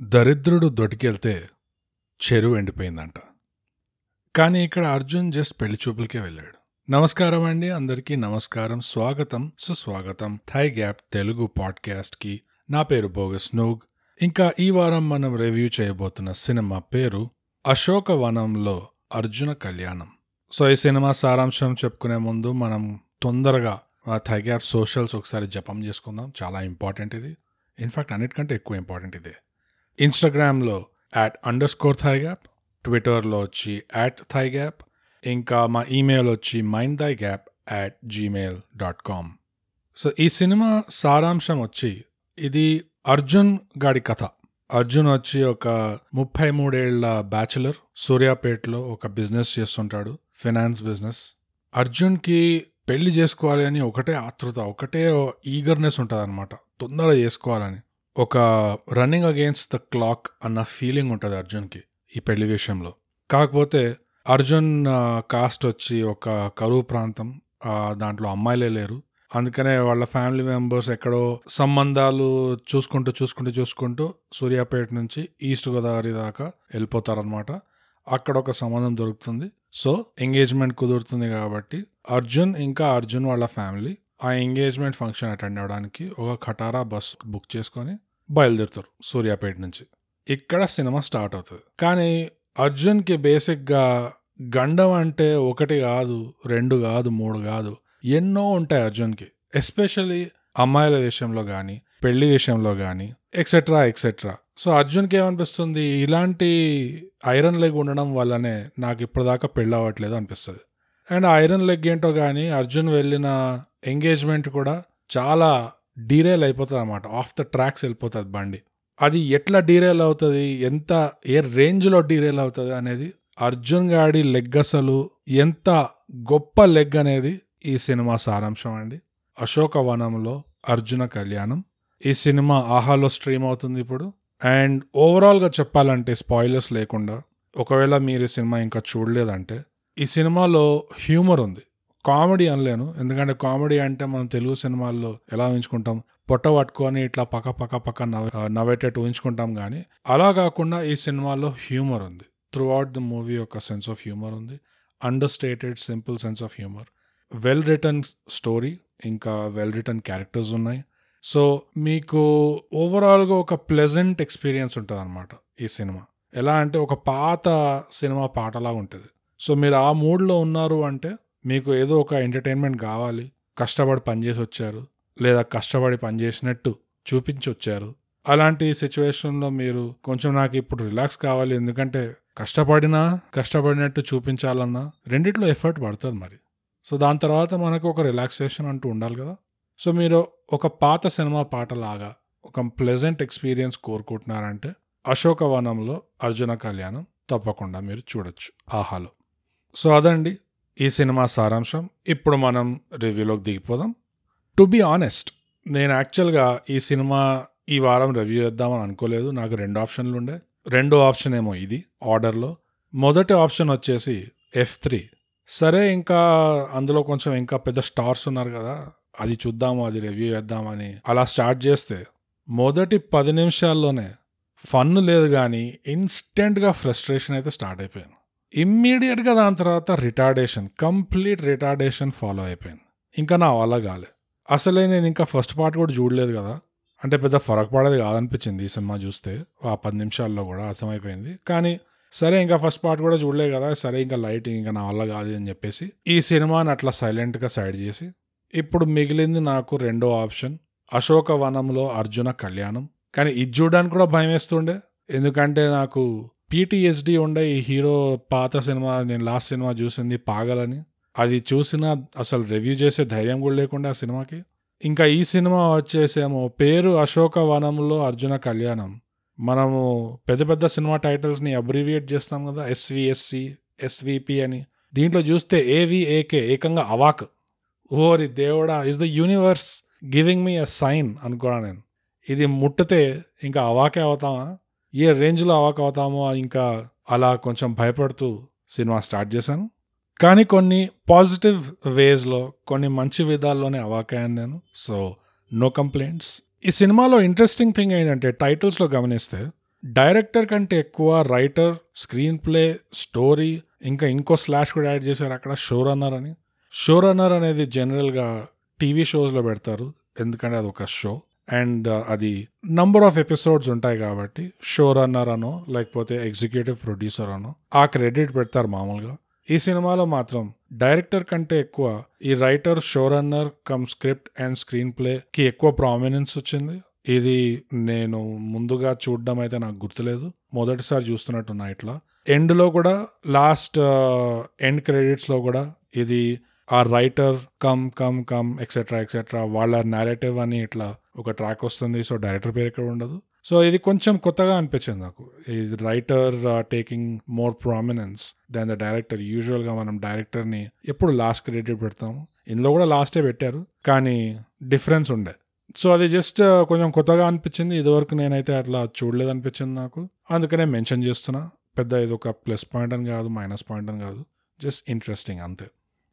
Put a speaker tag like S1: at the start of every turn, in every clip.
S1: దరిద్రుడు దొటికెళ్తే చెరువు ఎండిపోయిందంట. కానీ ఇక్కడ అర్జున్ జస్ట్ పెళ్ళి చూపులకే వెళ్ళాడు. నమస్కారం అండి. అందరికీ నమస్కారం. స్వాగతం సుస్వాగతం. థై గ్యాప్ తెలుగు పాడ్కాస్ట్కి. నా పేరు బోగస్ నూగ్. ఇంకా ఈ వారం మనం రివ్యూ చేయబోతున్న సినిమా పేరు అశోక వనంలో అర్జున కళ్యాణం. సో ఈ సినిమా సారాంశం చెప్పుకునే ముందు మనం తొందరగా థై గ్యాప్ సోషల్స్ ఒకసారి జపం చేసుకుందాం. చాలా ఇంపార్టెంట్ ఇది. ఇన్ఫాక్ట్ అన్నిటికంటే ఎక్కువ ఇంపార్టెంట్ ఇదే. ఇన్స్టాగ్రామ్లో at underscore thy gap ట్విట్టర్లో వచ్చి యాట్ థై గ్యాప్ ఇంకా మా ఈమెయిల్ వచ్చి mind thy gap at Gmail dot com so ఈ సినిమా సారాంశం వచ్చి ఇది అర్జున్ గాడి కథ. అర్జున్ వచ్చి ఒక ముప్పై మూడేళ్ళ బ్యాచులర్ సూర్యాపేటలో ఒక బిజినెస్ చేస్తుంటాడు ఫినాన్స్ బిజినెస్ అర్జున్కి పెళ్ళి చేసుకోవాలి అని ఒకటే ఆతృత ఒకటే ఈగర్నెస్ ఉంటుంది అనమాట తొందరగా చేసుకోవాలని. ఒక రన్నింగ్ అగేన్స్ట్ ద క్లాక్ అన్న ఫీలింగ్ ఉంటుంది అర్జున్కి ఈ పెళ్ళి విషయంలో. కాకపోతే అర్జున్ కాస్ట్ వచ్చి ఒక కరువు ప్రాంతం దాంట్లో అమ్మాయిలే లేరు. అందుకనే వాళ్ళ ఫ్యామిలీ మెంబర్స్ ఎక్కడో సంబంధాలు చూసుకుంటూ చూసుకుంటూ చూసుకుంటూ సూర్యాపేట నుంచి ఈస్ట్ గోదావరి దాకా వెళ్ళిపోతారనమాట అక్కడ ఒక సంబంధం దొరుకుతుంది. సో ఎంగేజ్మెంట్ కుదురుతుంది కాబట్టి అర్జున్ ఇంకా అర్జున్ వాళ్ళ ఫ్యామిలీ ఆ ఎంగేజ్మెంట్ ఫంక్షన్ అటెండ్ అవ్వడానికి ఒక ఖటారా బస్ బుక్ చేసుకొని బయలుదేరుతారు సూర్యాపేట నుంచి. ఇక్కడ సినిమా స్టార్ట్ అవుతుంది. కానీ అర్జున్కి బేసిక్గా గండం అంటే ఒకటి కాదు రెండు కాదు మూడు కాదు ఎన్నో ఉంటాయి అర్జున్కి. ఎస్పెషల్లీ అమ్మాయిల విషయంలో కానీ పెళ్ళి విషయంలో కానీ ఎక్సెట్రా ఎక్సెట్రా సో అర్జున్కి ఏమనిపిస్తుంది? ఇలాంటి ఐరన్ లెగ్ ఉండడం వల్లనే నాకు ఇప్పటిదాకా పెళ్ళి అవ్వట్లేదు అనిపిస్తుంది. అండ్ ఐరన్ లెగ్ ఏంటో కానీ అర్జున్ వెళ్ళిన ఎంగేజ్మెంట్ కూడా చాలా డీరేల్ అయిపోతుంది అనమాట ఆఫ్ ద ట్రాక్స్ వెళ్ళిపోతుంది బండి. అది ఎట్లా డీరేల్ అవుతుంది? ఎంత ఏ రేంజ్లో డీరేల్ అవుతుంది అనేది అర్జున్ గాడి లెగ్ అసలు ఎంత గొప్ప లెగ్ అనేది ఈ సినిమా సారాంశం అండి. అశోక వనంలో అర్జున కళ్యాణం. ఈ సినిమా ఆహాలో స్ట్రీమ్ అవుతుంది ఇప్పుడు. అండ్ ఓవరాల్గా చెప్పాలంటే స్పాయిలర్స్ లేకుండా ఒకవేళ మీరు ఈ సినిమా ఇంకా చూడలేదంటే ఈ సినిమాలో హ్యూమర్ ఉంది. కామెడీ అనలేను. ఎందుకంటే కామెడీ అంటే మనం తెలుగు సినిమాల్లో ఎలా ఊహించుకుంటాం? పొట్ట పట్టుకొని ఇట్లా పక్క పక్క పక్క నవ్వు నవ్వేటట్టు ఉంచుకుంటాం కానీ అలా కాకుండా ఈ సినిమాలో హ్యూమర్ ఉంది. త్రూ అవుట్ ద మూవీ ఒక సెన్స్ ఆఫ్ హ్యూమర్ ఉంది. Understated simple sense of humour. Well written story ఇంకా వెల్ రిటర్న్ క్యారెక్టర్స్ ఉన్నాయి. సో మీకు ఓవరాల్గా ఒక ప్లెజెంట్ ఎక్స్పీరియన్స్ ఉంటుంది అనమాట ఈ సినిమా. ఎలా అంటే ఒక పాత సినిమా పాటలాగా ఉంటుంది. సో మీరు ఆ మూడ్లో ఉన్నారు అంటే మీకు ఏదో ఒక ఎంటర్టైన్మెంట్ కావాలి కష్టపడి పనిచేసి వచ్చారు లేదా కష్టపడి పనిచేసినట్టు చూపించి వచ్చారు. అలాంటి సిచ్యువేషన్లో మీరు కొంచెం నాకు ఇప్పుడు రిలాక్స్ కావాలి ఎందుకంటే కష్టపడినా కష్టపడినట్టు చూపించాలన్నా రెండిట్లో ఎఫర్ట్ పడుతుంది మరి. సో దాని తర్వాత మనకు ఒక రిలాక్సేషన్ అంటూ ఉండాలి కదా. సో మీరు ఒక పాత సినిమా పాటలాగా ఒక ప్లెజెంట్ ఎక్స్పీరియన్స్ కోరుకుంటున్నారంటే అశోక వనంలో అర్జున కళ్యాణం తప్పకుండా మీరు చూడొచ్చు. ఆహాలో. సో అదండి. ఈ సినిమా సారాంశం. ఇప్పుడు మనం రివ్యూలోకి దిగిపోదాం. టు బీ ఆనెస్ట్ నేను యాక్చువల్గా ఈ సినిమా ఈ వారం రివ్యూ చేద్దామని అనుకోలేదు. నాకు రెండు ఆప్షన్లు ఉండే. రెండో ఆప్షన్ ఏమో ఇది ఆర్డర్లో. మొదటి ఆప్షన్ వచ్చేసి ఎఫ్ త్రీ సరే ఇంకా అందులో కొంచెం ఇంకా పెద్ద స్టార్స్ ఉన్నారు కదా అది చూద్దాము అది రివ్యూ చేద్దామని అలా స్టార్ట్ చేస్తే మొదటి పది నిమిషాల్లోనే ఫన్ లేదు కానీ ఇన్స్టెంట్గా ఫ్రస్ట్రేషన్ అయితే స్టార్ట్ అయిపోయాను ఇమ్మీడియట్గా దాని తర్వాత రిటార్డేషన్ కంప్లీట్ రిటార్డేషన్ ఫాలో అయిపోయింది. ఇంకా నా వల్ల కాలే. అసలే నేను ఇంకా ఫస్ట్ పార్ట్ కూడా చూడలేదు కదా. అంటే పెద్ద ఫరక్ పడేది కాదనిపించింది ఈ సినిమా చూస్తే. ఆ పది నిమిషాల్లో కూడా అర్థమైపోయింది. కానీ సరే ఇంకా ఫస్ట్ పార్ట్ కూడా చూడలేదు కదా. సరే ఇంకా లైటింగ్ ఇంకా నా వల్ల కాదు అని చెప్పేసి ఈ సినిమాని అట్లా సైలెంట్గా సైడ్ చేసి ఇప్పుడు మిగిలింది నాకు రెండో ఆప్షన్ అశోక వనంలో అర్జున కళ్యాణం. కానీ ఇది చూడడానికి కూడా భయం వేస్తుండే. ఎందుకంటే నాకు పీటీఎస్డి ఉండే ఈ హీరో పాత సినిమా నేను లాస్ట్ సినిమా చూసింది పాగలని. అది చూసిన అసలు రివ్యూ చేసే ధైర్యం కూడా లేకుండా ఆ సినిమాకి. ఇంకా ఈ సినిమా వచ్చేసేమో పేరు అశోక వనంలో అర్జున కళ్యాణం. మనము పెద్ద పెద్ద సినిమా టైటిల్స్ని అబ్రివియేట్ చేస్తాం కదా ఎస్విఎస్సి ఎస్విపి అని. దీంట్లో చూస్తే ఏవిఏకే ఏకంగా అవాక్. ఓరి దేవుడా is the universe giving me a sign అనుకున్నా నేను. ఇది ముట్టితే ఇంకా అవాకే అవుతామా? ఏ రేంజ్లో అవాక్ అవుతామో ఇంకా అలా కొంచెం భయపడుతూ సినిమా స్టార్ట్ చేశాను. కానీ కొన్ని పాజిటివ్ వేస్లో కొన్ని మంచి విధాల్లోనే అవాకాను నేను. So no complaints. ఈ సినిమాలో ఇంట్రెస్టింగ్ థింగ్ ఏంటంటే టైటిల్స్లో గమనిస్తే డైరెక్టర్ కంటే ఎక్కువ రైటర్ స్క్రీన్ ప్లే స్టోరీ ఇంకా ఇంకో స్లాష్ కూడా యాడ్ చేశారు అక్కడ షో రన్నర్ అని. షో రన్నర్ అనేది జనరల్గా టీవీ షోస్లో పెడతారు. ఎందుకంటే అది ఒక షో. అండ్ uh, అది నంబర్ ఆఫ్ ఎపిసోడ్స్ ఉంటాయి కాబట్టి షో రన్నర్ అనో లేకపోతే ఎగ్జిక్యూటివ్ ప్రొడ్యూసర్ అనో ఆ క్రెడిట్ పెడతారు మామూలుగా. ఈ సినిమాలో మాత్రం డైరెక్టర్ కంటే ఎక్కువ ఈ writer showrunner cum script and screenplay కి ఎక్కువ ప్రామినెన్స్ వచ్చింది. ఇది నేను ముందుగా చూడడం అయితే నాకు గుర్తులేదు. మొదటిసారి చూస్తున్నట్టున్నా ఇట్లా. ఎండ్లో కూడా లాస్ట్ ఎండ్ క్రెడిట్స్లో కూడా ఇది ఆ writer cum cum cum etcetera etcetera వాళ్ళ నేరేటివ్ అని ఇట్లా ఒక ట్రాక్ వస్తుంది సో డైరెక్టర్ పేరు ఇక్కడ ఉండదు. సో ఇది కొంచెం కొత్తగా అనిపించింది నాకు. ఇది writer taking more prominence than the director యూజువల్గా మనం డైరెక్టర్ని ఎప్పుడు లాస్ట్ క్రెడిట్ పెడతాము. ఇందులో కూడా లాస్టే పెట్టారు కానీ డిఫరెన్స్ ఉండే. సో అది జస్ట్ uh, కొంచెం కొత్తగా అనిపించింది. ఇదివరకు నేనైతే అట్లా చూడలేదు అనిపించింది నాకు. అందుకనే మెన్షన్ చేస్తున్నా. పెద్ద ఇది ఒక ప్లస్ పాయింట్ అని కాదు మైనస్ పాయింట్ అని కాదు. జస్ట్ ఇంట్రెస్టింగ్ అంతే.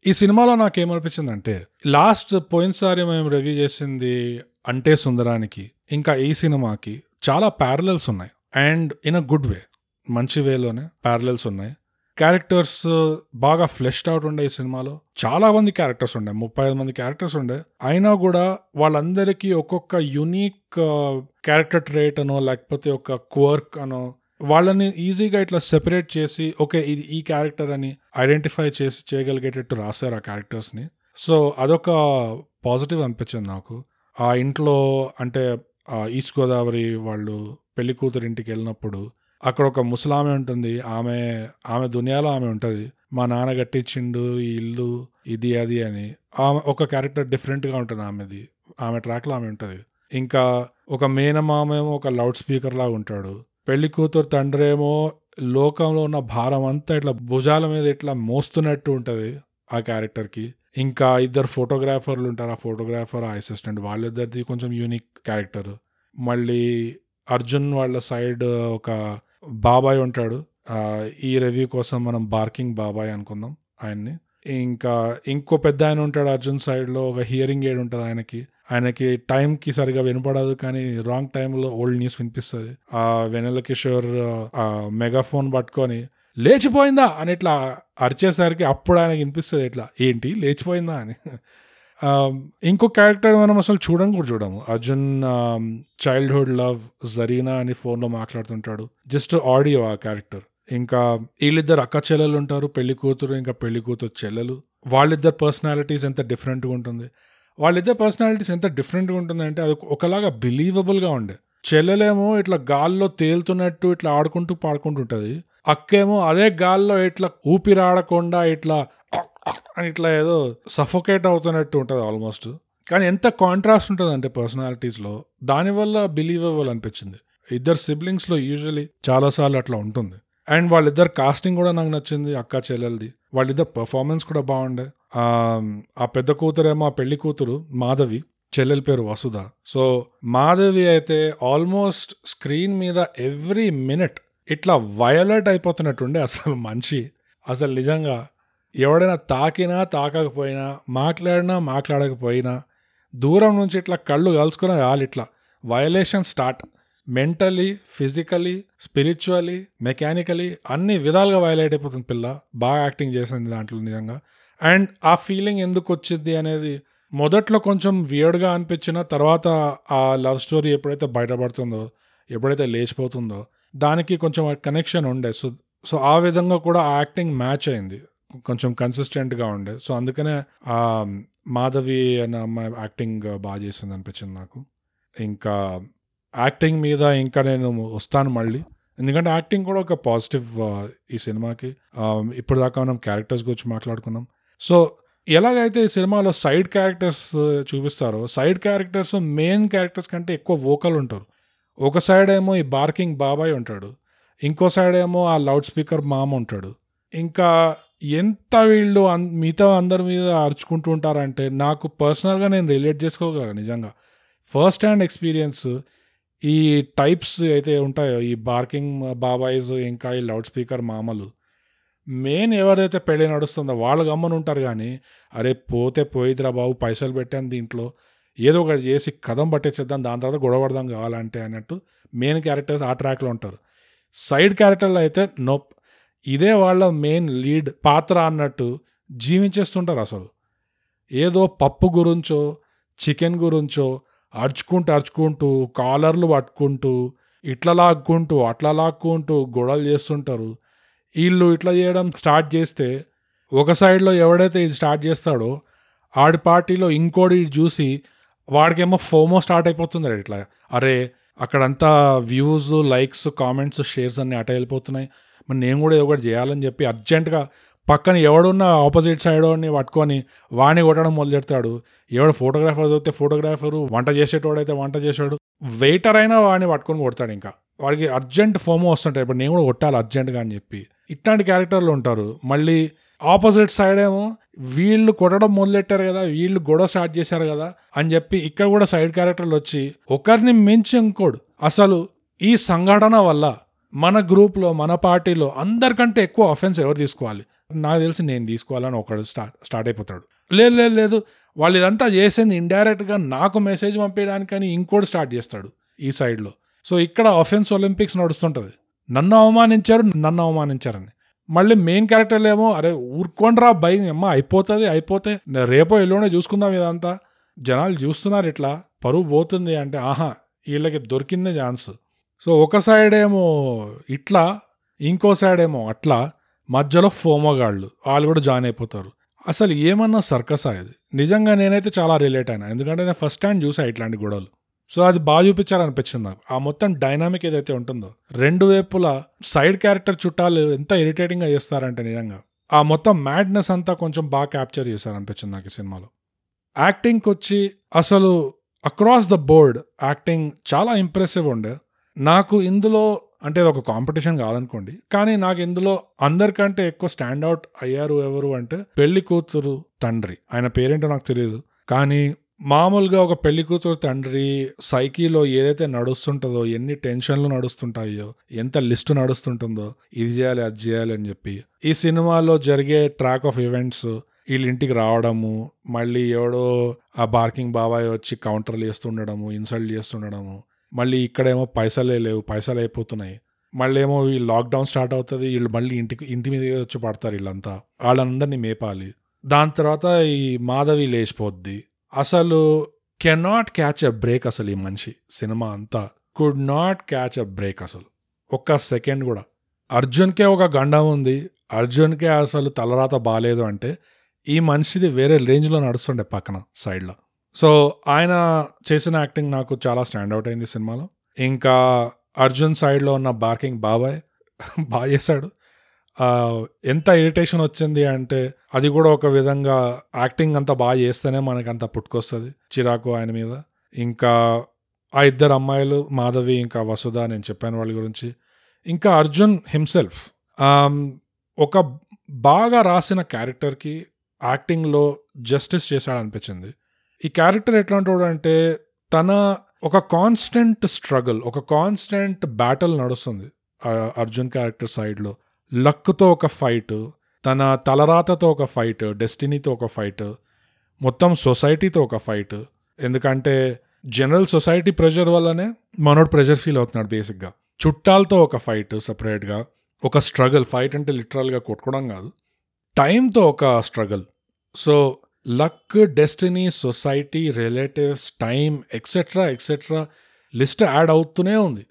S1: ఈ సినిమాలో నాకేమనిపించింది అంటే లాస్ట్ పోయినసారి మేము రివ్యూ చేసింది అంటే సుందరానికి ఇంకా ఈ సినిమాకి చాలా ప్యారలల్స్ ఉన్నాయి. And in a good way మంచి వేలోనే ప్యారలల్స్ ఉన్నాయి. క్యారెక్టర్స్ బాగా ఫ్లెష్డ్ అవుట్ ఉండే ఈ సినిమాలో. చాలా మంది క్యారెక్టర్స్ ఉండే. ముప్పై ఐదు మంది క్యారెక్టర్స్ ఉండే. అయినా కూడా వాళ్ళందరికీ ఒక్కొక్క యునీక్ క్యారెక్టర్ ట్రేట్ అనో లేకపోతే ఒక క్వర్క్ అనో వాళ్ళని ఈజీగా ఇట్లా సెపరేట్ చేసి ఓకే ఇది ఈ క్యారెక్టర్ అని ఐడెంటిఫై చేసి చేయగలిగేటట్టు రాశారు ఆ క్యారెక్టర్స్ని సో అదొక పాజిటివ్ అనిపించింది నాకు. ఆ ఇంట్లో అంటే ఈస్ట్ గోదావరి వాళ్ళు పెళ్ళి కూతురు ఇంటికి వెళ్ళినప్పుడు అక్కడ ఒక ముసలామె ఉంటుంది. ఆమె ఆమె దునియాలో ఆమె ఉంటుంది. మా నాన్న కట్టించిండు ఈ ఇల్లు ఇది అది అని. ఆమె ఒక క్యారెక్టర్ డిఫరెంట్గా ఉంటుంది ఆమెది. ఆమె ట్రాక్లో ఆమె ఉంటుంది. ఇంకా ఒక మేనమామేమో ఒక లౌడ్ స్పీకర్ లాగా ఉంటాడు. పెళ్ళి కూతురు తండ్రేమో లోకంలో ఉన్న భారం అంతా ఇట్లా భుజాల మీద ఇట్లా మోస్తున్నట్టు ఉంటుంది ఆ క్యారెక్టర్కి. ఇంకా ఇద్దరు ఫోటోగ్రాఫర్లు ఉంటారు. ఆ ఫోటోగ్రాఫర్ ఆ అసిస్టెంట్ వాళ్ళిద్దరిది కొంచెం యూనిక్ క్యారెక్టర్. మళ్ళీ అర్జున్ వాళ్ళ సైడ్ ఒక బాబాయ్ ఉంటాడు. ఈ రివ్యూ కోసం మనం బార్కింగ్ బాబాయ్ అనుకుందాం ఆయన్ని. ఇంకా ఇంకో పెద్ద ఆయన ఉంటాడు అర్జున్ సైడ్లో ఒక హియరింగ్ ఎయిడ్ ఉంటుంది ఆయనకి. ఆయనకి టైంకి సరిగా వినపడదు కానీ రాంగ్ టైంలో ఓల్డ్ న్యూస్ వినిపిస్తుంది. ఆ వెనెల కిషోర్ ఆ మెగాఫోన్ పట్టుకొని లేచిపోయిందా? అని ఇట్లా అరిచేసరికి అప్పుడు ఆయనకి వినిపిస్తుంది ఇట్లా ఏంటి? లేచిపోయిందా? అని. ఇంకో క్యారెక్టర్ మనం అసలు చూడడం కూడా చూడము. అర్జున్ చైల్డ్హుడ్ లవ్ జరీనా అని ఫోన్లో మాట్లాడుతుంటాడు. జస్ట్ ఆడియో ఆ క్యారెక్టర్ ఇంకా వీళ్ళిద్దరు అక్క చెల్లెలు ఉంటారు పెళ్ళి కూతురు ఇంకా పెళ్ళి కూతురు చెల్లెలు. వాళ్ళిద్దరు పర్సనాలిటీస్ ఎంత డిఫరెంట్గా ఉంటుంది. వాళ్ళిద్దరు పర్సనాలిటీస్ ఎంత డిఫరెంట్గా ఉంటుంది అంటే అది ఒకలాగా బిలీవబుల్గా ఉండే. చెల్లెలేమో ఇట్లా గాల్లో తేలుతున్నట్టు ఇట్లా ఆడుకుంటూ పాడుకుంటూ ఉంటుంది. అక్కేమో అదే గాల్లో ఇట్లా ఊపిరాడకుండా ఇట్లా అని ఇట్లా ఏదో సఫోకేట్ అవుతున్నట్టు ఉంటుంది ఆల్మోస్ట్ కానీ ఎంత కాంట్రాస్ట్ ఉంటుంది అంటే పర్సనాలిటీస్లో దానివల్ల బిలీవబుల్ అనిపించింది. ఇద్దరు సిబ్లింగ్స్లో యూజువలీ చాలాసార్లు అట్లా ఉంటుంది. అండ్ వాళ్ళిద్దరు కాస్టింగ్ కూడా నాకు నచ్చింది అక్క చెల్లెలది. వాళ్ళిద్దరు పర్ఫార్మెన్స్ కూడా బాగుండే. ఆ పెద్ద కూతురేమో ఆ పెళ్ళి కూతురు మాధవి చెల్లెల పేరు వసుధ. సో మాధవి అయితే ఆల్మోస్ట్ స్క్రీన్ మీద ఎవ్రీ మినిట్ ఇట్లా వయలెట్ అయిపోతున్నట్టుండే అసలు మంచి అసలు నిజంగా ఎవడైనా తాకినా తాకకపోయినా మాట్లాడినా మాట్లాడకపోయినా దూరం నుంచి ఇట్లా కళ్ళు కలుసుకున్న వాళ్ళు ఇట్లా violation start mentally physically spiritually mechanically అన్ని విధాలుగా వైలేట్ అయిపోతుంది పిల్ల. బాగా యాక్టింగ్ చేసింది దాంట్లో నిజంగా. అండ్ ఆ ఫీలింగ్ ఎందుకు వచ్చింది అనేది మొదట్లో కొంచెం వియర్డ్గా అనిపించిన తర్వాత ఆ లవ్ స్టోరీ ఎప్పుడైతే బయటపడుతుందో ఎప్పుడైతే లేచిపోతుందో దానికి కొంచెం కనెక్షన్ ఉండే. సో సో ఆ విధంగా కూడా ఆ యాక్టింగ్ మ్యాచ్ అయింది. కొంచెం కన్సిస్టెంట్గా ఉండే. సో అందుకనే ఆ మాధవి అన్న అమ్మాయి యాక్టింగ్ బాగా చేసింది అనిపించింది నాకు. ఇంకా యాక్టింగ్ మీద ఇంకా నేను వస్తాను మళ్ళీ. ఎందుకంటే యాక్టింగ్ కూడా ఒక పాజిటివ్ ఈ సినిమాకి. ఇప్పుడు దాకా మనం క్యారెక్టర్స్ గురించి మాట్లాడుకున్నాం. సో ఎలాగైతే ఈ సినిమాలో సైడ్ క్యారెక్టర్స్ చూపిస్తారో సైడ్ క్యారెక్టర్స్ మెయిన్ క్యారెక్టర్స్ కంటే ఎక్కువ వోకల్ ఉంటారు. ఒక సైడ్ ఏమో ఈ బార్కింగ్ బాబాయ్ ఉంటాడు. ఇంకో సైడ్ ఏమో ఆ లౌడ్ స్పీకర్ మామ ఉంటాడు. ఇంకా ఎంత వీళ్ళు మిగతా అందరి మీద అరుచుకుంటూ ఉంటారంటే నాకు పర్సనల్గా నేను రిలేట్ చేసుకోగలను నిజంగా. ఫస్ట్ హ్యాండ్ ఎక్స్పీరియన్స్ ఈ టైప్స్ అయితే ఉంటాయో? ఈ బార్కింగ్ బాబాయ్స్ ఇంకా ఈ లౌడ్ స్పీకర్ మామలు. మెయిన్ ఎవరైతే పెళ్ళి నడుస్తుందో వాళ్ళు గమ్మని ఉంటారు కానీ అరే పోతే పోయిద్రా బాబు పైసలు పెట్టాను దీంట్లో. ఏదో ఒకటి చేసి కథం పట్టేసేద్దాం దాని తర్వాత గొడవపడదాం కావాలంటే అన్నట్టు మెయిన్ క్యారెక్టర్స్ ఆ ట్రాక్లో ఉంటారు. సైడ్ క్యారెక్టర్లు అయితే నోప్ ఇదే వాళ్ళ మెయిన్ లీడ్ పాత్ర అన్నట్టు జీవించేస్తుంటారు అసలు. ఏదో పప్పు గురించో చికెన్ గురించో అరుచుకుంటూ అరుచుకుంటూ కాలర్లు పట్టుకుంటూ ఇట్లా లాక్కుంటూ అట్లా లాక్కుంటూ గొడవలు చేస్తుంటారు. వీళ్ళు ఇట్లా చేయడం స్టార్ట్ చేస్తే ఒక సైడ్లో ఎవడైతే ఇది స్టార్ట్ చేస్తాడో ఆడి పార్టీలో ఇంకోటి చూసి వాడికేమో ఫోమో స్టార్ట్ అయిపోతుంది ఇట్లా. అరే అక్కడంతా వ్యూస్ లైక్స్ కామెంట్స్ షేర్స్ అన్నీ అట వెళ్ళిపోతున్నాయి మరి నేను కూడా ఏదో ఒకటి చేయాలని చెప్పి అర్జెంటుగా పక్కన ఎవడున్న ఆపోజిట్ సైడ్ వాడిని పట్టుకొని వాణ్ణి కొట్టడం మొదలెడతాడు. ఎవడు ఫోటోగ్రాఫర్ దొరికితే ఫోటోగ్రాఫరు వంట చేసేటోడైతే వంట చేసాడు వెయిటర్ అయినా వాడిని పట్టుకొని కొడతాడు ఇంకా. వాడికి అర్జెంట్ ఫోమో వస్తుంటాయి. ఇప్పుడు నేను కూడా కొట్టాలి అర్జెంట్గా అని చెప్పి. ఇట్లాంటి క్యారెక్టర్లు ఉంటారు. మళ్ళీ ఆపోజిట్ సైడ్ ఏమో వీళ్ళు కొట్టడం మొదలెట్టారు కదా వీళ్ళు గొడవ స్టార్ట్ చేశారు కదా అని చెప్పి ఇక్కడ కూడా సైడ్ క్యారెక్టర్లు వచ్చి ఒకరిని మించి ఇంకోడు. అసలు ఈ సంఘటన వల్ల మన గ్రూప్లో మన పార్టీలో అందరికంటే ఎక్కువ అఫెన్స్ ఎవరు తీసుకోవాలి? నాకు తెలిసి నేను తీసుకోవాలని ఒకడు స్టార్ట్ స్టార్ట్ అయిపోతాడు. లేదు లేదు లేదు. వాళ్ళు ఇదంతా చేసింది ఇండైరెక్ట్గా నాకు మెసేజ్ పంపించడానికని ఇంకోటి స్టార్ట్ చేస్తాడు ఈ సైడ్లో సో ఇక్కడ అఫెన్స్ ఒలింపిక్స్ నడుస్తుంటుంది. నన్ను అవమానించారు నన్ను అవమానించారని. మళ్ళీ మెయిన్ క్యారెక్టర్లు ఏమో అరే ఊరుకోండ్రా భయం అమ్మ అయిపోతుంది అయిపోతే రేపో ఎల్లుండే చూసుకుందాం ఇదంతా. జనాలు చూస్తున్నారు ఇట్లా పరువు పోతుంది అంటే ఆహా వీళ్ళకి దొరికిందే ఛాన్స్ సో ఒక సైడ్ ఏమో ఇట్లా ఇంకో సైడ్ ఏమో అట్లా మధ్యలో ఫోమోగాళ్ళు వాళ్ళు కూడా జాయిన్ అయిపోతారు. అసలు ఏమన్నా సర్కస్ ఇది? నిజంగా నేనైతే చాలా రిలేట్ అయినా ఎందుకంటే నేను ఫస్ట్ టైం చూసా ఇట్లాంటి గొడవలు. సో అది బాగా చూపించాలనిపించింది నాకు. ఆ మొత్తం డైనామిక్ ఏదైతే ఉంటుందో రెండు వైపులా సైడ్ క్యారెక్టర్ చుట్టాలు ఎంత ఇరిటేటింగ్గా చేస్తారంటే నిజంగా ఆ మొత్తం మ్యాడ్నెస్ అంతా కొంచెం బాగా క్యాప్చర్ చేశారనిపించింది నాకు ఈ సినిమాలో. యాక్టింగ్కి వచ్చి అసలు అక్రాస్ ద బోర్డ్ యాక్టింగ్ చాలా ఇంప్రెసివ్ ఉండే. నాకు ఇందులో అంటే ఒక కాంపిటీషన్ కాదనుకోండి. కానీ నాకు ఇందులో అందరికంటే ఎక్కువ స్టాండ్అవుట్ అయ్యారు ఎవరు అంటే పెళ్ళి కూతురు తండ్రి. ఆయన పేరేంటో నాకు తెలియదు కానీ మామూలుగా ఒక పెళ్ళి కూతురు తండ్రి సైకిలో ఏదైతే నడుస్తుంటుందో ఎన్ని టెన్షన్లు నడుస్తుంటాయో ఎంత లిస్ట్ నడుస్తుంటుందో ఇది చేయాలి అది చేయాలి అని చెప్పి ఈ సినిమాలో జరిగే ట్రాక్ ఆఫ్ ఈవెంట్స్ వీళ్ళ ఇంటికి రావడము మళ్ళీ ఎవడో ఆ బార్కింగ్ బాబాయ్ వచ్చి కౌంటర్లు వేస్తుండడము ఇన్సల్ట్ చేస్తుండడము మళ్ళీ ఇక్కడేమో పైసలే లేవు పైసలు అయిపోతున్నాయి. మళ్ళీ ఏమో ఈ లాక్డౌన్ స్టార్ట్ అవుతుంది వీళ్ళు మళ్ళీ ఇంటికి ఇంటి మీద వచ్చి పడతారు వీళ్ళంతా. వాళ్ళందరినీ మేపాలి. దాని తర్వాత ఈ మాధవి లేచిపోద్ది. అసలు కెనాట్ క్యాచ్ అ బ్రేక్ అసలు ఈ మనిషి సినిమా అంతా. Could not catch a break అసలు. ఒక్క సెకండ్ కూడా. అర్జున్కే ఒక గండం ఉంది. అర్జున్కే అసలు తలరాత బాగాలేదు అంటే ఈ మనిషిది వేరే రేంజ్లో నడుస్తుండే పక్కన సైడ్లో. సో ఆయన చేసిన యాక్టింగ్ నాకు చాలా స్టాండ్అవుట్ అయింది సినిమాలో. ఇంకా అర్జున్ సైడ్లో ఉన్న బార్కింగ్ బాబాయ్ బాగా చేశాడు. ఎంత ఇరిటేషన్ వచ్చింది అంటే అది కూడా ఒక విధంగా యాక్టింగ్ అంతా బాగా చేస్తేనే మనకి అంత పుట్టుకొస్తుంది చిరాకు ఆయన మీద. ఇంకా ఆ ఇద్దరు అమ్మాయిలు మాధవి ఇంకా వసుధ నేను చెప్పాను వాళ్ళ గురించి. ఇంకా అర్జున్ హిమ్సెల్ఫ్ ఒక బాగా రాసిన క్యారెక్టర్కి యాక్టింగ్లో జస్టిస్ చేశాడనిపించింది. ఈ క్యారెక్టర్ ఎట్లాంటి అంటే తన ఒక కాన్స్టెంట్ స్ట్రగుల్ ఒక కాన్స్టెంట్ బ్యాటిల్ నడుస్తుంది అర్జున్ క్యారెక్టర్ సైడ్లో లక్తో ఒక ఫైట్ తన తలరాతతో ఒక ఫైట్ డెస్టినీతో ఒక ఫైట్ మొత్తం సొసైటీతో ఒక ఫైట్ ఎందుకంటే జనరల్ సొసైటీ ప్రెషర్ వల్లనే మనోడు ప్రెషర్ ఫీల్ అవుతున్నాడు బేసిక్గా చుట్టాలతో ఒక ఫైట్ సపరేట్గా ఒక స్ట్రగుల్ ఫైట్ అంటే లిటరల్గా కొట్టుకోవడం కాదు. టైంతో ఒక struggle so luck destiny society relatives time etcetera etcetera list add అవుతూనే ఉంది.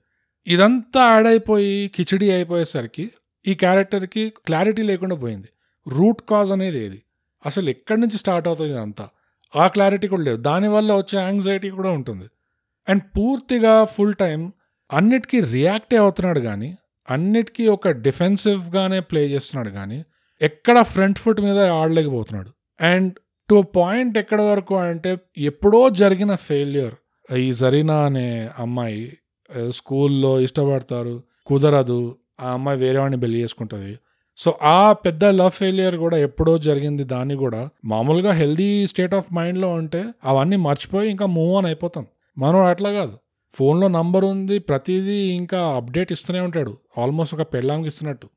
S1: ఇదంతా యాడ్ అయిపోయి కిచిడి అయిపోయేసరికి ఈ క్యారెక్టర్కి క్లారిటీ లేకుండా పోయింది. రూట్ కాజ్ అనేది ఏది? అసలు ఎక్కడి నుంచి స్టార్ట్ అవుతుంది ఇదంతా? ఆ క్లారిటీ కూడా లేదు. దానివల్ల వచ్చే యాంగ్జైటీ కూడా ఉంటుంది. అండ్ పూర్తిగా ఫుల్ టైం అన్నిటికీ రియాక్టే అవుతున్నాడు కానీ అన్నిటికీ ఒక డిఫెన్సివ్గానే ప్లే చేస్తున్నాడు కానీ ఎక్కడ ఫ్రంట్ ఫుట్ మీద ఆడలేకపోతున్నాడు. అండ్ టు పాయింట్ ఎక్కడ వరకు అంటే ఎప్పుడో జరిగిన ఫెయిల్యూర్. ఈ జరీనా అనే అమ్మాయి స్కూల్లో ఇష్టపడతారు కుదరదు ఆ అమ్మాయి వేరే వాడిని పెళ్ళి చేసుకుంటుంది. సో ఆ పెద్ద లవ్ ఫెయిలియర్ కూడా ఎప్పుడో జరిగింది. దాన్ని కూడా మామూలుగా హెల్దీ స్టేట్ ఆఫ్ మైండ్లో ఉంటే అవన్నీ మర్చిపోయి ఇంకా మూవ్ ఆన్ అయిపోతాం. మనం అట్లా కాదు. ఫోన్లో నంబర్ ఉంది ప్రతిదీ ఇంకా అప్డేట్ ఇస్తూనే ఉంటాడు. ఆల్మోస్ట్ ఒక పెళ్ళాంకి ఇస్తున్నట్టు.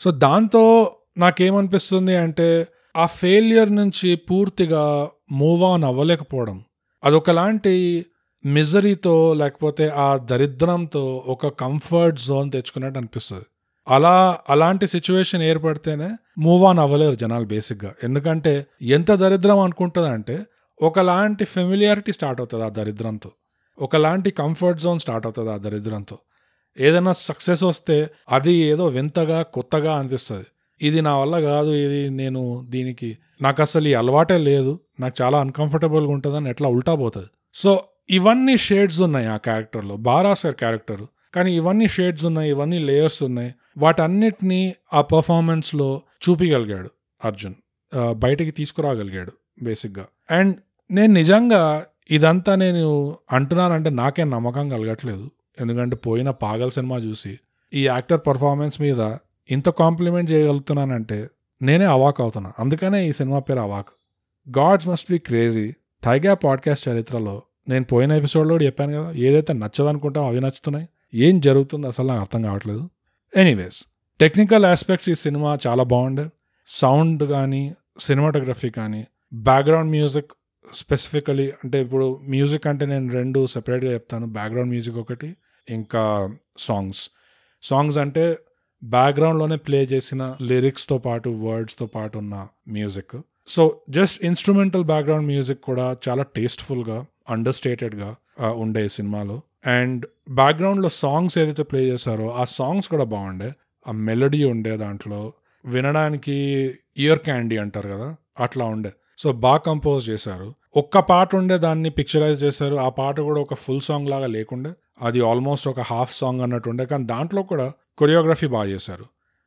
S1: సో దాంతో నాకేమనిపిస్తుంది అంటే ఆ ఫెయిలియర్ నుంచి పూర్తిగా మూవ్ ఆన్ అవ్వలేకపోవడం. అదొకలాంటి మిజరీతో లేకపోతే ఆ దరిద్రంతో ఒక కంఫర్ట్ జోన్ తెచ్చుకున్నట్టు అనిపిస్తుంది. అలా అలాంటి సిచ్యువేషన్ ఏర్పడితేనే మూవ్ ఆన్ అవ్వలేరు జనాలు బేసిక్గా ఎందుకంటే ఎంత దరిద్రం అనుకుంటుందంటే ఒకలాంటి ఫెమిలియారిటీ స్టార్ట్ అవుతుంది ఆ దరిద్రంతో. ఒకలాంటి కంఫర్ట్ జోన్ స్టార్ట్ అవుతుంది ఆ దరిద్రంతో. ఏదైనా సక్సెస్ వస్తే అది ఏదో వింతగా కొత్తగా అనిపిస్తుంది. ఇది నా వల్ల కాదు ఇది నేను దీనికి నాకు అసలు ఈ అలవాటే లేదు నాకు చాలా అన్కంఫర్టబుల్గా ఉంటుందని ఎట్లా ఉల్టా పోతుంది. సో ఇవన్నీ షేడ్స్ ఉన్నాయి ఆ క్యారెక్టర్లో బాగా రాశారు క్యారెక్టర్ కానీ ఇవన్నీ షేడ్స్ ఉన్నాయి ఇవన్నీ లేయర్స్ ఉన్నాయి వాటన్నిటినీ ఆ పర్ఫార్మెన్స్లో చూపించగలిగాడు అర్జున్. బయటికి తీసుకురాగలిగాడు బేసిక్గా అండ్ నేను నిజంగా ఇదంతా నేను అంటున్నానంటే నాకే నమ్మకం కలగట్లేదు. ఎందుకంటే పోయిన పాగల్ సినిమా చూసి ఈ యాక్టర్ పర్ఫార్మెన్స్ మీద ఇంత కాంప్లిమెంట్ చేయగలుగుతున్నానంటే నేనే అవాక్ అవుతున్నా. అందుకనే ఈ సినిమా పేరు అవాక్. Gods must be crazy. థైగా podcast చరిత్రలో నేను పోయిన ఎపిసోడ్లో చెప్పాను కదా ఏదైతే నచ్చదనుకుంటామో అవి నచ్చుతున్నాయి ఏం జరుగుతుందో అసలు నాకు అర్థం కావట్లేదు. ఎనీవేస్ టెక్నికల్ ఆస్పెక్ట్స్ ఈ సినిమా చాలా బాగుండే. సౌండ్ కానీ సినిమాటోగ్రఫీ కానీ బ్యాక్గ్రౌండ్ మ్యూజిక్ స్పెసిఫికలీ అంటే ఇప్పుడు మ్యూజిక్ అంటే నేను రెండు సెపరేట్గా చెప్తాను బ్యాక్గ్రౌండ్ మ్యూజిక్ ఒకటి ఇంకా సాంగ్స్. సాంగ్స్ అంటే బ్యాక్గ్రౌండ్లోనే ప్లే చేసిన లిరిక్స్తో పాటు వర్డ్స్తో పాటు ఉన్న music so just instrumental background music కూడా చాలా టేస్ట్ఫుల్గా అండర్స్టేటెడ్గా ఉండే సినిమాలో. అండ్ బ్యాక్గ్రౌండ్లో సాంగ్స్ ఏదైతే ప్లే చేశారో ఆ సాంగ్స్ కూడా బాగుండే. ఆ మెలడీ ఉండే దాంట్లో. వినడానికి ఇయర్ క్యాండీ అంటారు కదా అట్లా ఉండే. సో బాగా కంపోజ్ చేశారు. ఒక్క పాట ఉండే దాన్ని పిక్చరైజ్ చేశారు. ఆ పాట కూడా ఒక ఫుల్ సాంగ్ లాగా లేకుండే. అది ఆల్మోస్ట్ ఒక హాఫ్ సాంగ్ అన్నట్టు ఉండే. కానీ దాంట్లో కూడా కొరియోగ్రఫీ బాగా చేశారు.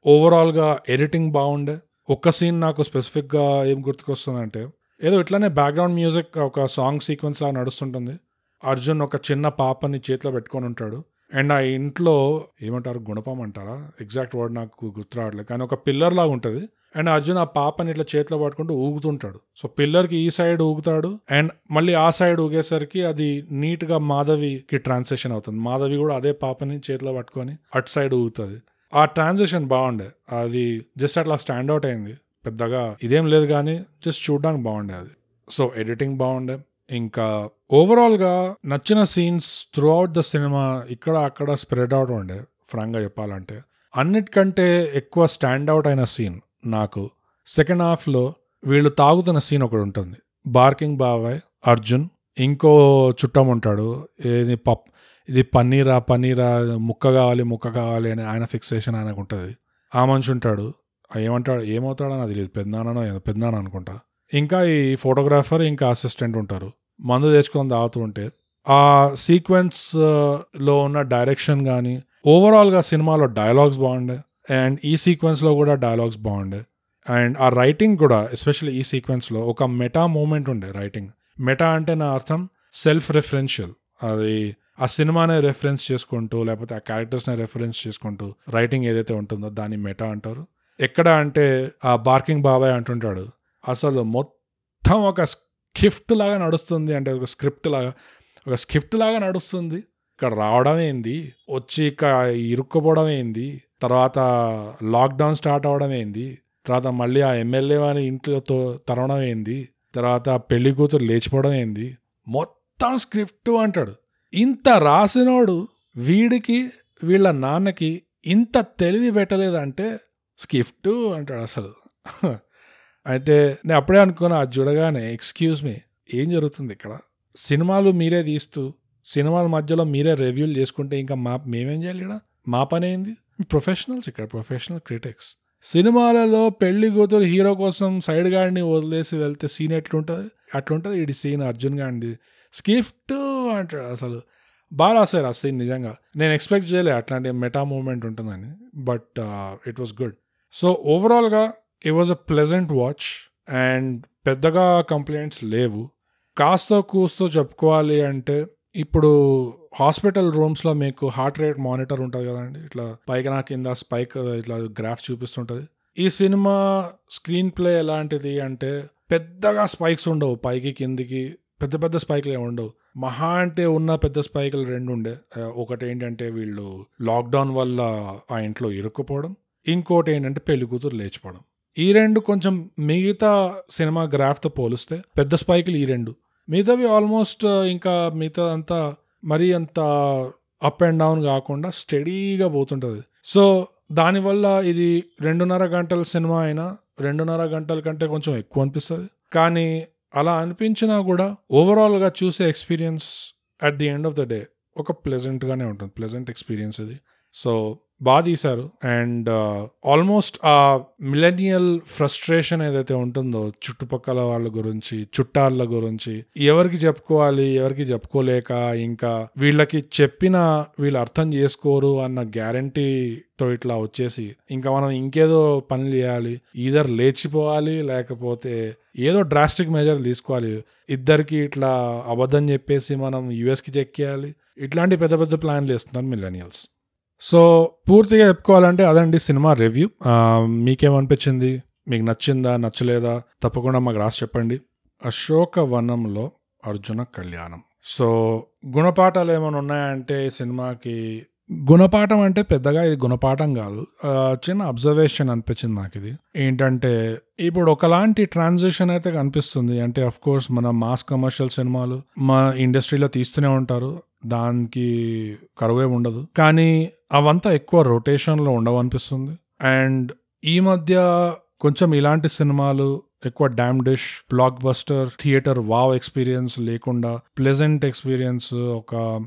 S1: ఓవరాల్గా ఎడిటింగ్ బాగుండే. ఒక్క సీన్ నాకు స్పెసిఫిక్గా ఏం గుర్తుకొస్తుందంటే ఏదో ఇట్లానే బ్యాక్గ్రౌండ్ మ్యూజిక్ ఒక సాంగ్ సీక్వెన్స్ లాగా నడుస్తుంటుంది. అర్జున్ ఒక చిన్న పాపని చేతిలో పెట్టుకొని ఉంటాడు. అండ్ ఆ ఇంట్లో ఏమంటారు గుణపం అంటారా? ఎగ్జాక్ట్ వర్డ్ నాకు గుర్తు రావట్లేదు. కానీ ఒక పిల్లర్ లాగా ఉంటుంది. అండ్ అర్జున్ ఆ పాపని ఇట్లా చేతిలో పట్టుకుంటూ ఊగుతుంటాడు. సో పిల్లర్కి ఈ సైడ్ ఊగుతాడు అండ్ మళ్ళీ ఆ సైడ్ ఊగేసరికి అది నీట్గా మాధవికి ట్రాన్సాక్షన్ అవుతుంది. మాధవి కూడా అదే పాపని చేతిలో పట్టుకొని అటు సైడ్ ఊగుతుంది. ఆ ట్రాన్సాక్షన్ బాగుండే. అది జస్ట్ అట్లా స్టాండ్ అవుట్ అయింది. పెద్దగా ఇదేం లేదు కానీ జస్ట్ చూడడానికి బాగుండే అది. సో ఎడిటింగ్ బాగుండే. ఇంకా ఓవరాల్గా నచ్చిన scenes throughout the cinema ఇక్కడ అక్కడ స్ప్రెడ్ అవుట్ ఉండే ఫ్రాంక్గా చెప్పాలంటే. అన్నిటికంటే ఎక్కువ స్టాండ్ అవుట్ అయిన సీన్ నాకు. సెకండ్ హాఫ్లో వీళ్ళు తాగుతున్న సీన్ ఒకటి ఉంటుంది. బార్కింగ్ బాబాయ్ అర్జున్ ఇంకో చుట్టం ఉంటాడు. ఏది పప్ ఇది పన్నీరా పన్నీరా ముక్క కావాలి ముక్క కావాలి అని ఆయన ఫిక్సేషన్ ఆయనకు ఉంటుంది. ఆ మనిషి ఉంటాడు. ఏమంటాడు ఏమవుతాడో నాకు తెలియదు. పెద్దనానో ఏదో పెద్దనాన్న అనుకుంటా. ఇంకా ఈ ఫోటోగ్రాఫర్ ఇంకా అసిస్టెంట్ ఉంటారు. మందు తెచ్చుకొని తాగుతూ ఉంటే ఆ సీక్వెన్స్లో ఉన్న డైరెక్షన్ కానీ ఓవరాల్గా సినిమాలో డైలాగ్స్ బాగుండే. అండ్ ఈ సీక్వెన్స్లో కూడా డైలాగ్స్ బాగుండే అండ్ ఆ రైటింగ్ కూడా ఎస్పెషల్లీ ఈ సీక్వెన్స్లో ఒక మెటా మూమెంట్ ఉండే రైటింగ్ మెటా అంటే నా అర్థం సెల్ఫ్ రెఫరెన్షియల్ అది ఆ సినిమానే రెఫరెన్స్ చేసుకుంటూ లేకపోతే ఆ క్యారెక్టర్స్ని రెఫరెన్స్ చేసుకుంటూ రైటింగ్ ఏదైతే ఉంటుందో దాన్ని మెటా అంటారు. ఎక్కడ అంటే ఆ బార్కింగ్ బాబాయ్ అంటుంటాడు అసలు మొత్తం ఒక స్క్రిప్ట్ లాగా నడుస్తుంది అంటే ఒక స్క్రిప్ట్ లాగా ఒక స్క్రిప్ట్ లాగా నడుస్తుంది. ఇక్కడ రావడం ఏంది వచ్చి ఇక్కడ ఇరుక్కుపోవడం ఏంది తర్వాత లాక్డౌన్ స్టార్ట్ అవడం ఏంది? తర్వాత మళ్ళీ ఆ ఎమ్మెల్యే వారి ఇంట్లోతో తరవడం ఏంది? తర్వాత పెళ్ళి కూతురు లేచిపోవడం ఏంది? మొత్తం స్క్రిప్ట్ అంటాడు. ఇంత రాసినోడు వీడికి వీళ్ళ నాన్నకి ఇంత తెలివి పెట్టలేదంటే స్క్రిప్ట్ అంటాడు అసలు. అయితే నేను అప్పుడే అనుకున్నా అది చూడగానే ఎక్స్క్యూజ్ మీ ఏం జరుగుతుంది ఇక్కడ? సినిమాలు మీరే తీస్తూ సినిమాల మధ్యలో మీరే రివ్యూలు చేసుకుంటే ఇంకా మా మేమేం చేయాలి ఇక్కడ? మా పని ఏంది? ప్రొఫెషనల్స్ ఇక్కడ ప్రొఫెషనల్ క్రిటిక్స్ సినిమాలలో పెళ్ళి కూతురు హీరో కోసం సైడ్ గాడిని వదిలేసి వెళ్తే సీన్ ఎట్లుంటుంది? అట్లుంటుంది ఇది సీన్ అర్జున్ గాడిది స్కిఫ్ట్ అంటాడు అసలు. బాగా రాశారు ఆ సీన్ నిజంగా. నేను ఎక్స్పెక్ట్ చేయలే అట్లాంటి మెటా మూమెంట్ ఉంటుందని but it was good so ఓవరాల్గా it was a pleasant watch and పెద్దగా కంప్లైంట్స్ లేవు. కాస్తో కూస్తో చెప్పుకోవాలి అంటే ఇప్పుడు హాస్పిటల్ రూమ్స్లో మీకు హార్ట్ రేట్ మానిటర్ ఉంటుంది కదండి. ఇట్లా పైకి నా కింద స్పైక్ ఇట్లా గ్రాఫ్ చూపిస్తుంటుంది. ఈ సినిమా స్క్రీన్ ప్లే ఎలాంటిది అంటే పెద్దగా స్పైక్స్ ఉండవు పైకి కిందికి. పెద్ద పెద్ద స్పైక్లు ఏమి ఉండవు. మహా అంటే ఉన్న పెద్ద స్పైకులు రెండు ఉండే. ఒకటి ఏంటంటే వీళ్ళు లాక్డౌన్ వల్ల ఆ ఇంట్లో ఇరుక్కుపోవడం. ఇంకోటి ఏంటంటే పెళ్ళి కూతురు లేచిపోవడం. ఈ రెండు కొంచెం మిగతా సినిమా గ్రాఫ్తో పోలిస్తే పెద్ద స్పైకులు ఈ రెండు. మిగతావి ఆల్మోస్ట్ ఇంకా మిగతా అంతా మరీ అంత అప్ అండ్ డౌన్ కాకుండా స్టడీగా పోతుంటుంది. సో దానివల్ల ఇది రెండున్నర గంటల సినిమా అయినా రెండున్నర గంటల కంటే కొంచెం ఎక్కువ అనిపిస్తుంది. కానీ అలా అనిపించినా కూడా ఓవరాల్గా చూసే experience at the end of the day ఒక ప్లెజెంట్గానే ఉంటుంది. ప్లెజెంట్ ఎక్స్పీరియన్స్ ఇది. సో బాగా తీశారు. అండ్ uh, ఆల్మోస్ట్ ఆ మిలెనియల్ ఫ్రస్ట్రేషన్ ఏదైతే ఉంటుందో చుట్టుపక్కల వాళ్ళ గురించి చుట్టాల గురించి ఎవరికి చెప్పుకోవాలి ఎవరికి చెప్పుకోలేక ఇంకా వీళ్ళకి చెప్పిన వీళ్ళు అర్థం చేసుకోరు అన్న గ్యారంటీతో ఇట్లా వచ్చేసి ఇంకా మనం ఇంకేదో పనులు చేయాలి ఈధర్ లేచిపోవాలి లేకపోతే ఏదో డ్రాస్టిక్ మెజర్ తీసుకోవాలి. ఇద్దరికి ఇట్లా అబద్ధం చెప్పేసి మనం యుఎస్కి చెక్కేయాలి. ఇట్లాంటి పెద్ద పెద్ద ప్లాన్లు వేస్తున్నారు మిలెనియల్స్ సో పూర్తిగా చెప్పుకోవాలంటే అదండి సినిమా రివ్యూ మీకేమనిపించింది? మీకు నచ్చిందా? నచ్చలేదా? తప్పకుండా మాకు రాసి చెప్పండి. అశోక వనంలో అర్జున కళ్యాణం. సో గుణపాఠాలు ఏమైనా ఉన్నాయంటే ఈ సినిమాకి గుణపాఠం అంటే పెద్దగా ఇది గుణపాఠం కాదు. చిన్న అబ్జర్వేషన్ అనిపించింది నాకు ఇది ఏంటంటే ఇప్పుడు ఒకలాంటి ట్రాన్సిషన్ అయితే కనిపిస్తుంది. అంటే అఫ్ కోర్స్ మన మాస్ కమర్షియల్ సినిమాలు మా ఇండస్ట్రీలో తీస్తూనే ఉంటారు. దానికి కరువే ఉండదు. కానీ అవంతా ఎక్కువ రొటేషన్లో ఉండవనిపిస్తుంది. అండ్ ఈ మధ్య కొంచెం ఇలాంటి సినిమాలు ఎక్కువ డామ్ డిష్ blockbuster theatre wow experience లేకుండా ప్లెజెంట్ ఎక్స్పీరియన్స్ ఒక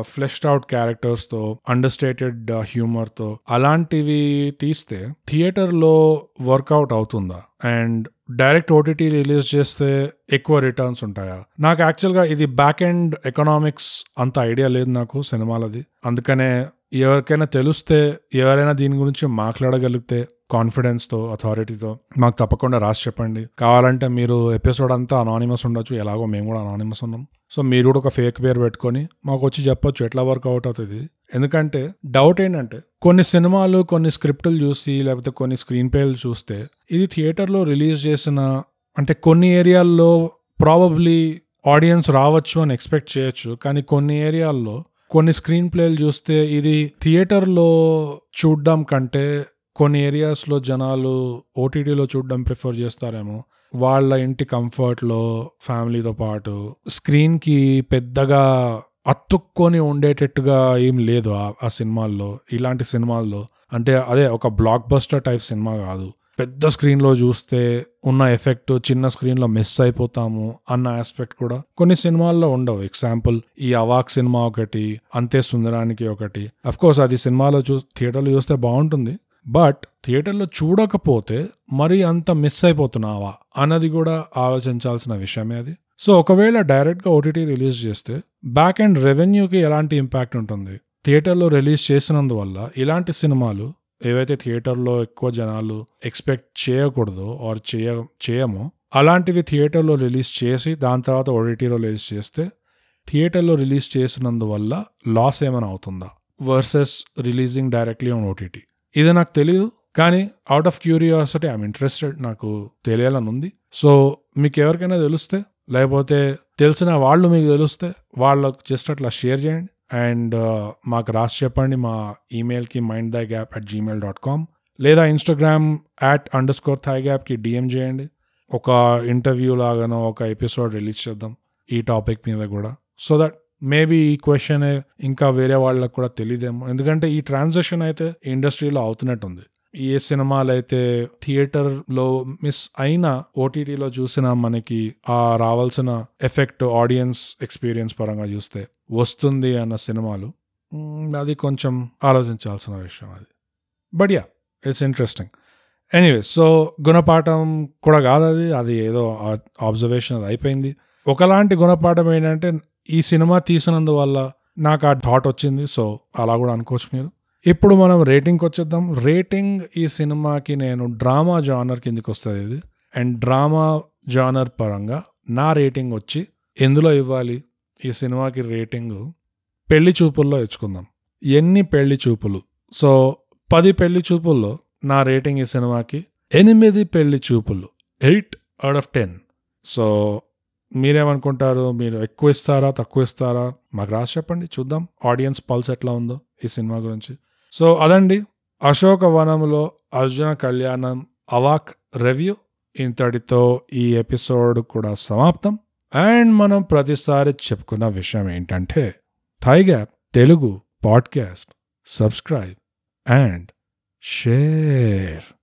S1: ఫ్లెష్డ్ అవుట్ క్యారెక్టర్స్తో అండర్స్టేటెడ్ హ్యూమర్తో అలాంటివి తీస్తే థియేటర్లో వర్కౌట్ అవుతుందా? అండ్ డైరెక్ట్ ఓటీటీ రిలీజ్ చేస్తే ఎక్కువ రిటర్న్స్ ఉంటాయా? నాకు యాక్చువల్గా ఇది బ్యాక్ ఎండ్ ఎకనామిక్స్ అంత ఐడియా లేదు నాకు సినిమాలది. అందుకనే ఎవరికైనా తెలిస్తే ఎవరైనా దీని గురించి మాట్లాడగలిగితే కాన్ఫిడెన్స్తో అథారిటీతో మాకు తప్పకుండా రాసి చెప్పండి. కావాలంటే మీరు ఎపిసోడ్ అంతా అనానిమస్ ఉండొచ్చు. ఎలాగో మేము కూడా అనానిమస్ ఉన్నాం. సో మీరు కూడా ఒక ఫేక్ పేరు పెట్టుకొని మాకు వచ్చి చెప్పొచ్చు ఎట్లా వర్కౌట్ అవుతుంది. ఎందుకంటే డౌట్ ఏంటంటే కొన్ని సినిమాలు కొన్ని స్క్రిప్టులు చూసి లేకపోతే కొన్ని స్క్రీన్ పేర్లు చూస్తే ఇది థియేటర్లో రిలీజ్ చేసిన అంటే కొన్ని ఏరియాల్లో ప్రాబబ్లీ ఆడియన్స్ రావచ్చు అని ఎక్స్పెక్ట్ చేయొచ్చు. కానీ కొన్ని ఏరియాల్లో కొన్ని స్క్రీన్ ప్లేలు చూస్తే ఇది థియేటర్లో చూడడం కంటే కొన్ని ఏరియాస్లో జనాలు ఓటీటీలో చూడడం ప్రిఫర్ చేస్తారేమో. వాళ్ళ ఇంటి కంఫర్ట్లో ఫ్యామిలీతో పాటు స్క్రీన్కి పెద్దగా అత్తుక్కొని ఉండేటట్టుగా ఏం లేదు ఆ సినిమాల్లో ఇలాంటి సినిమాల్లో. అంటే అదే ఒక బ్లాక్ బస్టర్ టైప్ సినిమా కాదు. పెద్ద స్క్రీన్లో చూస్తే ఉన్న ఎఫెక్ట్ చిన్న స్క్రీన్లో మిస్ అయిపోతాము అన్న ఆస్పెక్ట్ కూడా కొన్ని సినిమాల్లో ఉండవు. ఎగ్జాంపుల్ ఈ అవాక్ సినిమా ఒకటి అంతే సుందరానికి ఒకటి. కోర్స్ అది సినిమాలో చూ థియేటర్లో చూస్తే బాగుంటుంది. బట్ థియేటర్లో చూడకపోతే మరి అంత మిస్ అయిపోతున్నావా అన్నది కూడా ఆలోచించాల్సిన విషయమే అది. సో ఒకవేళ డైరెక్ట్గా ఓటీటీ రిలీజ్ చేస్తే బ్యాక్ అండ్ రెవెన్యూకి ఎలాంటి ఇంపాక్ట్ ఉంటుంది? థియేటర్లో రిలీజ్ చేసినందువల్ల ఇలాంటి సినిమాలు ఏవైతే థియేటర్లో ఎక్కువ జనాలు ఎక్స్పెక్ట్ చేయకూడదో ఆర్ చేయ చేయమో అలాంటివి థియేటర్లో రిలీజ్ చేసి దాని తర్వాత ఓటీటీలో రిలీజ్ చేస్తే థియేటర్లో రిలీజ్ చేసినందువల్ల లాస్ ఏమైనా అవుతుందా? Versus releasing directly on OTT ఇది నాకు తెలియదు కానీ out of curiosity I'm interested నాకు తెలియాలని ఉంది. సో మీకు ఎవరికైనా తెలిస్తే లేకపోతే తెలిసిన వాళ్ళు మీకు తెలిస్తే వాళ్ళకు జస్ట్ అట్లా షేర్ చేయండి. అండ్ మాకు రాసి చెప్పండి మా ఈమెయిల్కి mind thy gap at Gmail dot com లేదా Instagram at underscore thy గ్యాప్కి డిఎం చేయండి. ఒక ఇంటర్వ్యూ లాగానో ఒక ఎపిసోడ్ రిలీజ్ చేద్దాం ఈ టాపిక్ మీద కూడా. సో దట్ మేబీ ఈ క్వశ్చన్ ఇంకా వేరే వాళ్ళకు కూడా తెలియదేమో ఎందుకంటే ఈ ట్రాన్సాక్షన్ అయితే ఇండస్ట్రీలో అవుతున్నట్టుంది. ఏ సినిమాలు అయితే థియేటర్లో మిస్ అయినా ఓటీటీలో చూసిన మనకి ఆ రావాల్సిన ఎఫెక్ట్ ఆడియన్స్ ఎక్స్పీరియన్స్ పరంగా చూస్తే వస్తుంది అన్న సినిమాలు అది కొంచెం ఆలోచించాల్సిన విషయం అది. But yeah it's interesting anyway so గుణపాఠం కూడా కాదు అది అది ఏదో ఆబ్జర్వేషన్ అది అయిపోయింది. ఒకలాంటి గుణపాఠం ఏంటంటే ఈ సినిమా తీసినందువల్ల నాకు ఆ థాట్ వచ్చింది సో అలా కూడా అనుకోవచ్చు మీరు. ఇప్పుడు మనం రేటింగ్కి వచ్చేద్దాం. రేటింగ్ ఈ సినిమాకి నేను డ్రామా జానర్ కిందకి వస్తుంది ఇది. అండ్ డ్రామా జానర్ పరంగా నా రేటింగ్ వచ్చి ఎందులో ఇవ్వాలి? ఈ సినిమాకి రేటింగ్ పెళ్ళి చూపుల్లో ఇచ్చుకుందాం. ఎన్ని పెళ్ళి చూపులు? సో పది పెళ్ళి చూపుల్లో నా రేటింగ్ ఈ సినిమాకి ఎనిమిది Pelli Choopulu. Eight out of ten so మీరేమనుకుంటారు? మీరు ఎక్కువ ఇస్తారా? తక్కువ ఇస్తారా? మాకు రాసి చెప్పండి. చూద్దాం. ఆడియన్స్ పల్స్ ఎట్లా ఉందో ఈ సినిమా గురించి. సో అదండి. అశోక వనంలో అర్జున కళ్యాణం అవాక్ రివ్యూ. ఇంతటితో ఈ ఎపిసోడ్ కూడా సమాప్తం. అండ్ మనం ప్రతిసారి చెప్పుకున్న విషయం ఏంటంటే thy gap Telugu podcast subscribe and share.